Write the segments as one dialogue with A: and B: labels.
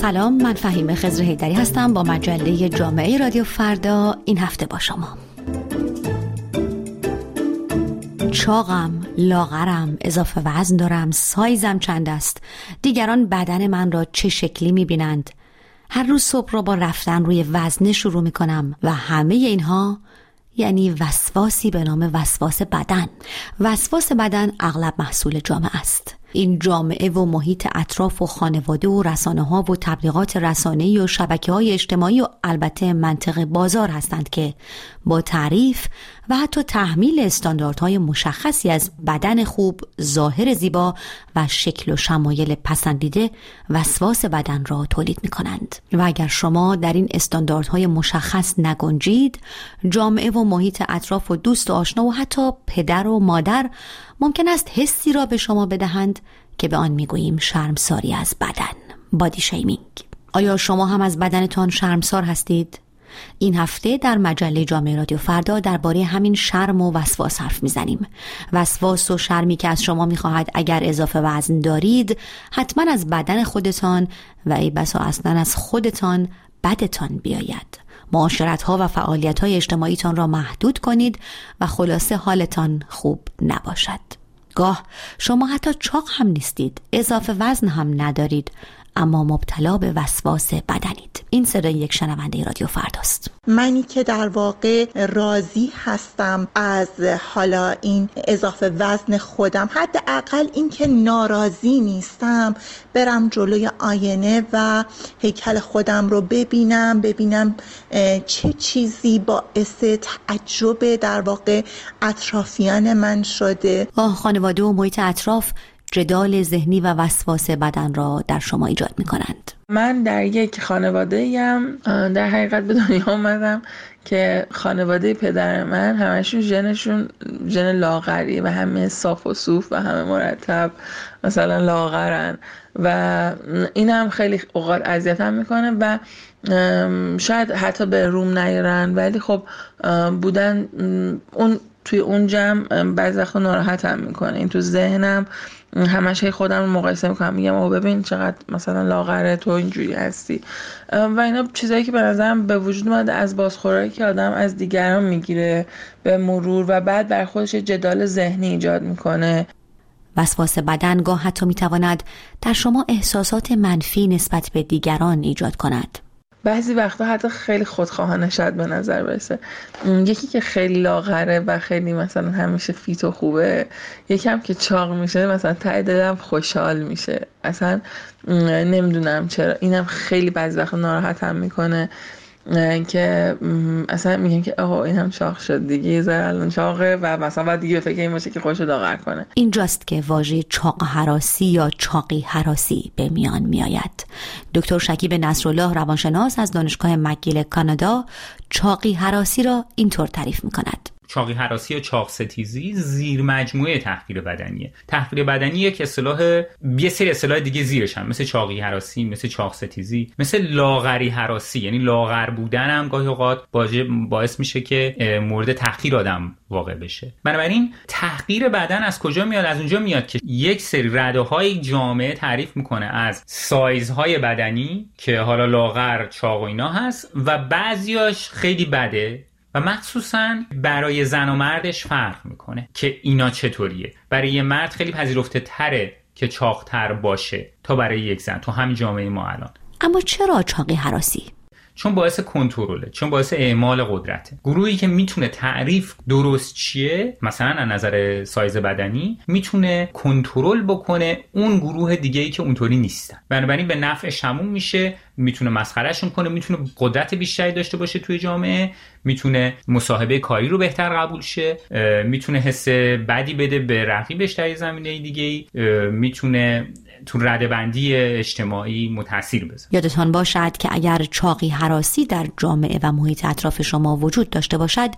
A: سلام من فهیم خزر هیدری هستم با مجله جامعه رادیو فردا این هفته با شما. چاقم لاغرم اضافه وزن دارم سایزم چند است؟ دیگران بدن من را چه شکلی می‌بینند؟ هر روز صبح را با رفتن روی وزنه شروع می کنم و همه اینها یعنی وسواسی به نام وسواس بدن. وسواس بدن اغلب محصول جامعه است. این جامعه و محیط اطراف و خانواده و رسانه ها و تبلیغات رسانه‌ای و شبکه های اجتماعی و البته منطق بازار هستند که با تعریف و حتی تحمیل استانداردهای مشخصی از بدن خوب، ظاهر زیبا و شکل و شمایل پسندیده وسواس بدن را تولید می کنند. و اگر شما در این استانداردهای مشخص نگنجید، جامعه و محیط اطراف و دوست و آشنا و حتی پدر و مادر ممکن است حسی را به شما بدهند که به آن می‌گوییم شرمساری از بدن. بادی شیمینگ آیا شما هم از بدنتان شرمسار هستید؟ این هفته در مجله جامعه رادیو فردا درباره همین شرم و وسواس حرف می‌زنیم. وسواس و شرمی که از شما می‌خواهد اگر اضافه وزن دارید حتما از بدن خودتان و ای بسا اصلا از خودتان بدتان بیاید. معاشرت ها و فعالیت های اجتماعیتان را محدود کنید و خلاصه حالتان خوب نباشد. گاه شما حتی چاق هم نیستید. اضافه وزن هم ندارید. اما مبتلا به وسواس بدنید. این صدای یک شنونده رادیو فرداست.
B: منی که در واقع راضی هستم از حالا این اضافه وزن خودم. حداقل این که ناراضی نیستم. برم جلوی آینه و هیکل خودم رو ببینم ببینم چه چیزی باعث تعجب در واقع اطرافیان من شده.
A: خانواده و محیط اطراف جدال ذهنی و وسواس بدن را در شما ایجاد می کنند
C: من در یک خانواده ایم در حقیقت به دنیا آمدم که خانواده پدر من همشون ژنشون ژن لاغری و همه صاف و صوف و همه مرتب مثلا لاغرن و این هم خیلی اوقات اذیتم می‌کنه و شاید حتی به روم نیارن ولی خب بودن اون توی اون جمع بعضی وقتا ناراحتم می‌کنه. این تو ذهنم همش خودم مقایسه می‌کنم. میگم او ببین چقدر مثلا لاغره تو اینجوری هستی. و اینا چیزایی که به نظرم به وجود اومده از بازخورایی که آدم از دیگران می‌گیره به مرور و بعد بر خودش جدال ذهنی ایجاد می‌کنه.
A: وسواس بدن گاه حتی می‌تواند در شما احساسات منفی نسبت به دیگران ایجاد کند.
C: بعضی وقتا حتی خیلی خودخواهانه شاید به نظر برسه. یکی که خیلی لاغره و خیلی مثلا همیشه فیت و خوبه یکم که چاق میشه مثلا ته دلم خوشحال میشه. اصلا نمی‌دونم چرا. اینم خیلی بعضی وقتا ناراحتم می‌کنه. که اصلا میگن که آها این هم چاق شد دیگه یه الان چاقه و مثلا باید دیگه فکر این باشه که خوش لاغر کنه.
A: اینجاست که واژه چاق حراسی یا چاقی حراسی به میان میآید. دکتر شکیب نصرالله روانشناس از دانشگاه مگیل کانادا چاقی حراسی را اینطور تعریف می کند
D: چاقی حراسی یا چاق ستیزی زیر مجموعه تحقیر بدنیه. تحقیر بدنی یک اصطلاح یه سری اصطلاح دیگه زیرش هم مثل چاقی حراسی مثل چاق ستیزی مثل لاغری حراسی. یعنی لاغر بودن هم گاهی اوقات باعث میشه که مورد تحقیر آدم واقع بشه. بنابراین تحقیر بدن از کجا میاد؟ از اونجا میاد که یک سری رده های جامعه تعریف می‌کنه از سایزهای بدنی که حالا لاغر چاق و اینا هست و بعضیاش خیلی بده. و مخصوصا برای زن و مردش فرق می‌کنه که اینا چطوریه. برای یه مرد خیلی پذیرفته تره که چاقتر باشه تا برای یک زن. تو همین جامعه ما الان.
A: اما چرا چاقی حراسی؟
D: چون باعث کنترله چون باعث اعمال قدرته. گروهی که می‌تونه تعریف درست چیه مثلا از نظر سایز بدنی می‌تونه کنترل بکنه اون گروه دیگه ای که اونطوری نیستن. بنابراین به نفع شمون میشه می‌تونه مسخرهشون کنه می‌تونه قدرت بیشتری داشته باشه توی جامعه می‌تونه مصاحبه کاری رو بهتر قبول شه می‌تونه حس بدی بده به رقیبش در زمینه دیگه می‌تونه تو ردبندی اجتماعی متاثر بذاره
A: یادتان باشد که اگر چاقی حراسی در جامعه و محیط اطراف شما وجود داشته باشد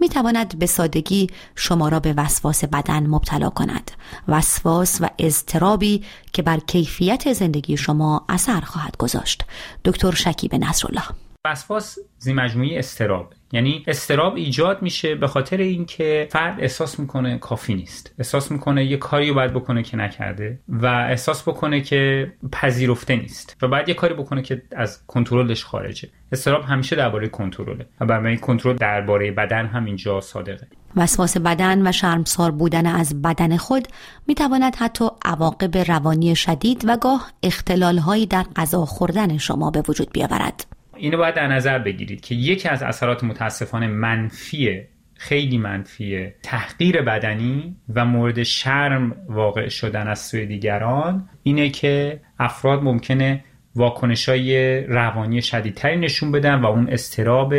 A: می‌تواند به سادگی شما را به وسواس بدن مبتلا کند. وسواس و اضطرابی که بر کیفیت زندگی شما اثر خواهد گذاشت. دکتر شکیب نصرالله.
D: وسواس زی مجموعی استراب یعنی استراب ایجاد میشه به خاطر اینکه فرد احساس می‌کنه کافی نیست. احساس می‌کنه یه کاری رو باید بکنه که نکرده و احساس بکنه که پذیرفته نیست و بعد یه کاری بکنه که از کنترلش خارجه. استراب همیشه درباره کنترله و برای کنترل درباره بدن هم اینجا صادقه.
A: وسواس بدن و شرمسار بودن از بدن خود می تواند حتی عواقب روانی شدید و گاه اختلالهایی در غذا خوردن شما به وجود بیاورد.
D: اینو باید در نظر بگیرید که یکی از اثرات متاسفانه منفی خیلی منفی تحقیر بدنی و مورد شرم واقع شدن از سوی دیگران اینه که افراد ممکنه واکنش های روانی شدیدتری نشون بدن و اون استراب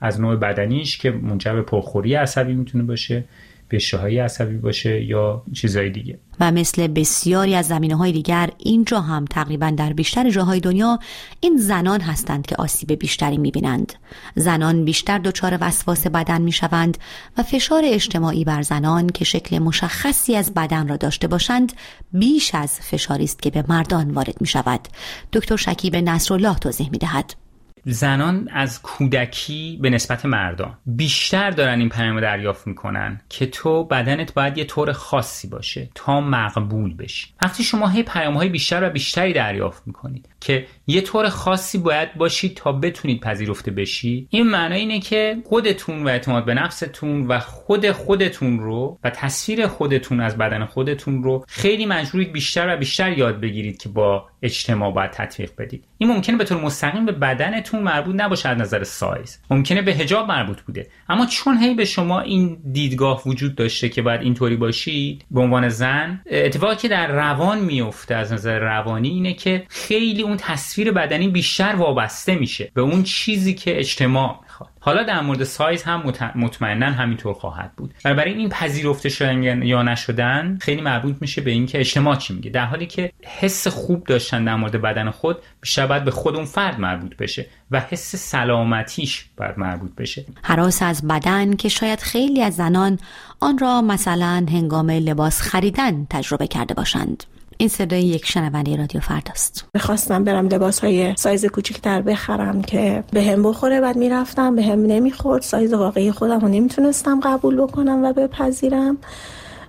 D: از نوع بدنیش که منجر به پرخوری عصبی می‌تونه باشه های عصبی باشه یا چیزهای دیگه.
A: و مثل بسیاری از زمینه های دیگر اینجا هم تقریبا در بیشتر جاهای دنیا این زنان هستند که آسیب بیشتری می‌بینند. زنان بیشتر دچار وسواس بدن می‌شوند و فشار اجتماعی بر زنان که شکل مشخصی از بدن را داشته باشند بیش از فشاری است که به مردان وارد می شود دکتر شکیب نصرالله توضیح می دهد
D: زنان از کودکی به نسبت مردان بیشتر دارن این پیام دریافت می‌کنن که تو بدنت باید یه طور خاصی باشه تا مقبول بشی. وقتی شما هی پیام های بیشتر و بیشتری دریافت می‌کنید که یه طور خاصی باید باشید تا بتونید پذیرفته بشید این معنی اینه که خودتون و اعتماد به نفستون و خود خودتون رو و تصویر خودتون از بدن خودتون رو خیلی مجبورید بیشتر و بیشتر یاد بگیرید که با اجتماع باید تطبیق بدید. این ممکنه به طور مستقیم به بدنتون مربوط نباشه از نظر سایز. ممکنه به هجاب مربوط بوده. اما چون هی به شما این دیدگاه وجود داشته که باید اینطوری باشید به عنوان زن اتفاقی که در روان میفته از نظر روانی اینه که خیلی اون تصویر بدنی بیشتر وابسته میشه به اون چیزی که اجتماع حالا در مورد سایز هم مطمئنا همینطور خواهد بود. برای این پذیرفته شدن یا نشدن خیلی مربوط میشه به اینکه اجتماع چی میگه. در حالی که حس خوب داشتن در مورد بدن خود بیشتر باید به خود اون فرد مربوط بشه و حس سلامتیش باید مربوط بشه.
A: هراس از بدن که شاید خیلی از زنان آن را مثلا هنگام لباس خریدن تجربه کرده باشند. این صدای یک شنونده رادیو فرداست.
E: می‌خواستم برم لباس های سایز کوچیکتر بخرم که بهم بخوره. بعد می‌رفتم بهم نمی‌خورد. سایز واقعی خودم رو نمی‌تونستم قبول بکنم و بپذیرم.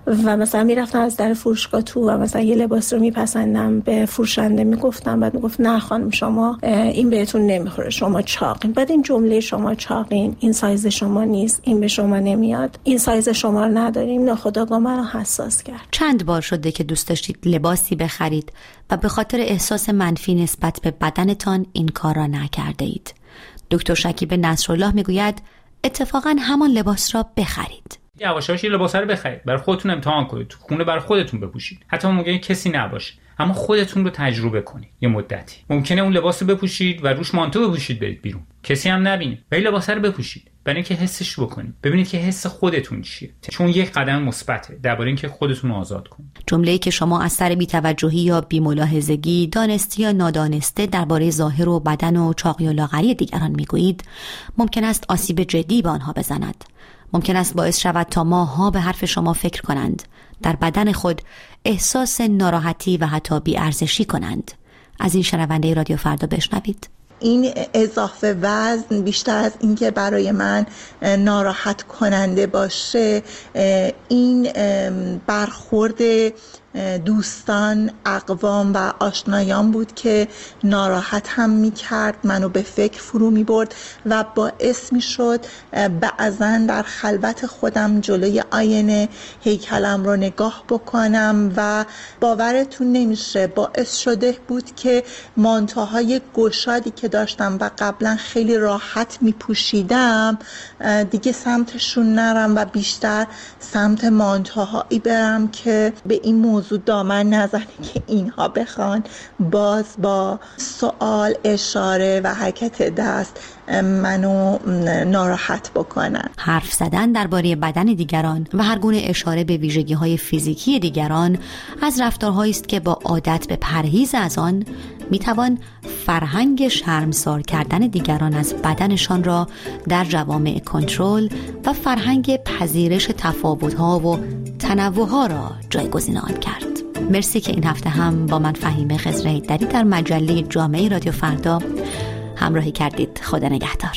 E: و مثلا می‌رفتم از در فروشگاه تو و مثلا یه لباس رو میپسندم به فروشنده می‌گفتم بعد می‌گفت نه خانم شما این بهتون نمی‌خوره شما چاقین. بعد این جمله شما چاقین این سایز شما نیست این به شما نمیاد این سایز شما رو نداریم ناخداگاه رو حساس کرد.
A: چند بار شده که دوست داشتید لباسی بخرید و به خاطر احساس منفی نسبت به بدنتان این کار را نکرده اید دکتر شکیب نصرالله می‌گوید اتفاقا همان لباس را بخرید.
D: یواش یواش یه لباس رو بخرید. برای خودتون امتحان کنید. خونه برای خودتون بپوشید. حتی ممکنه کسی نباشه. اما خودتون رو تجربه کنید. یه مدتی. ممکنه اون لباس رو بپوشید و روش مانتو بپوشید برید بیرون. کسی هم نبینه. ولی لباس رو بپوشید. برای اینکه حسش بکنید. ببینید که حس خودتون چیه. چون یک قدم مثبته. درباره اینکه خودتون رو آزاد کنید.
A: جمله‌ای که شما از سر بی‌توجهی یا بی‌ملاحظگی دانستی یا نادانسته درباره ظاهر و بدن و چاقی و لاغری دیگران می‌گویید ممکن است آسیب جدی به آنها بزند. ممکن است باعث شود تا ماها به حرف شما فکر کنند. در بدن خود احساس ناراحتی و حتی بیارزشی کنند. از این شنونده رادیو فردا بشنوید.
B: این اضافه وزن بیشتر از اینکه برای من ناراحت کننده باشه این برخورد دوستان اقوام و آشنایان بود که ناراحت هم می کرد منو به فکر فرو می برد و باعث می شد بعضا در خلوت خودم جلوی آینه هیکلم رو نگاه بکنم و باورتون نمیشه باعث شده بود که مانتوهای گشادی که داشتم و قبلا خیلی راحت می پوشیدم دیگه سمتشون نرم و بیشتر سمت مانتوهایی برم که به این موضوع موضوع دامن نزنه که اینها بخوان باز با سوال اشاره و حرکت دست منو ناراحت بکنن.
A: حرف زدن درباره بدن دیگران و هر گونه اشاره به ویژگی های فیزیکی دیگران از رفتارهایی است که با عادت به پرهیز از آن می‌توان فرهنگ شرمسار کردن دیگران از بدنشان را در جوامع کنترل و فرهنگ پذیرش تفاوتها و تنوعها را جایگزین آن کرد. مرسی که این هفته هم با من فهیم خزره دری در مجله جامعه رادیو فردا همراهی کردید. خدا نگهدار.